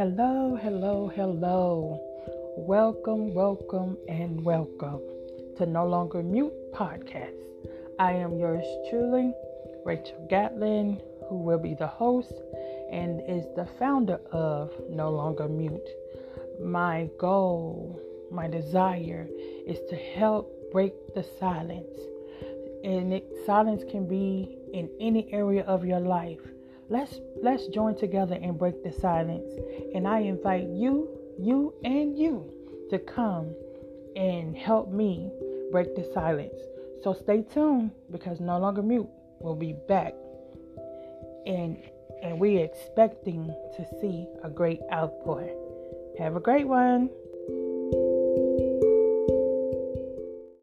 Hello, hello, hello. Welcome, welcome, and welcome to No Longer Mute Podcast. I am yours truly, Rachel Gatlin, who will be the host and is the founder of No Longer Mute. My goal, my desire is to help break the silence. And it, silence can be in any area of your life. Let's let's join together and break the silence. And I invite you, you and you to come and help me break the silence. So stay tuned because No Longer Mute will be back. And and we're expecting to see a great outpour. Have a great one.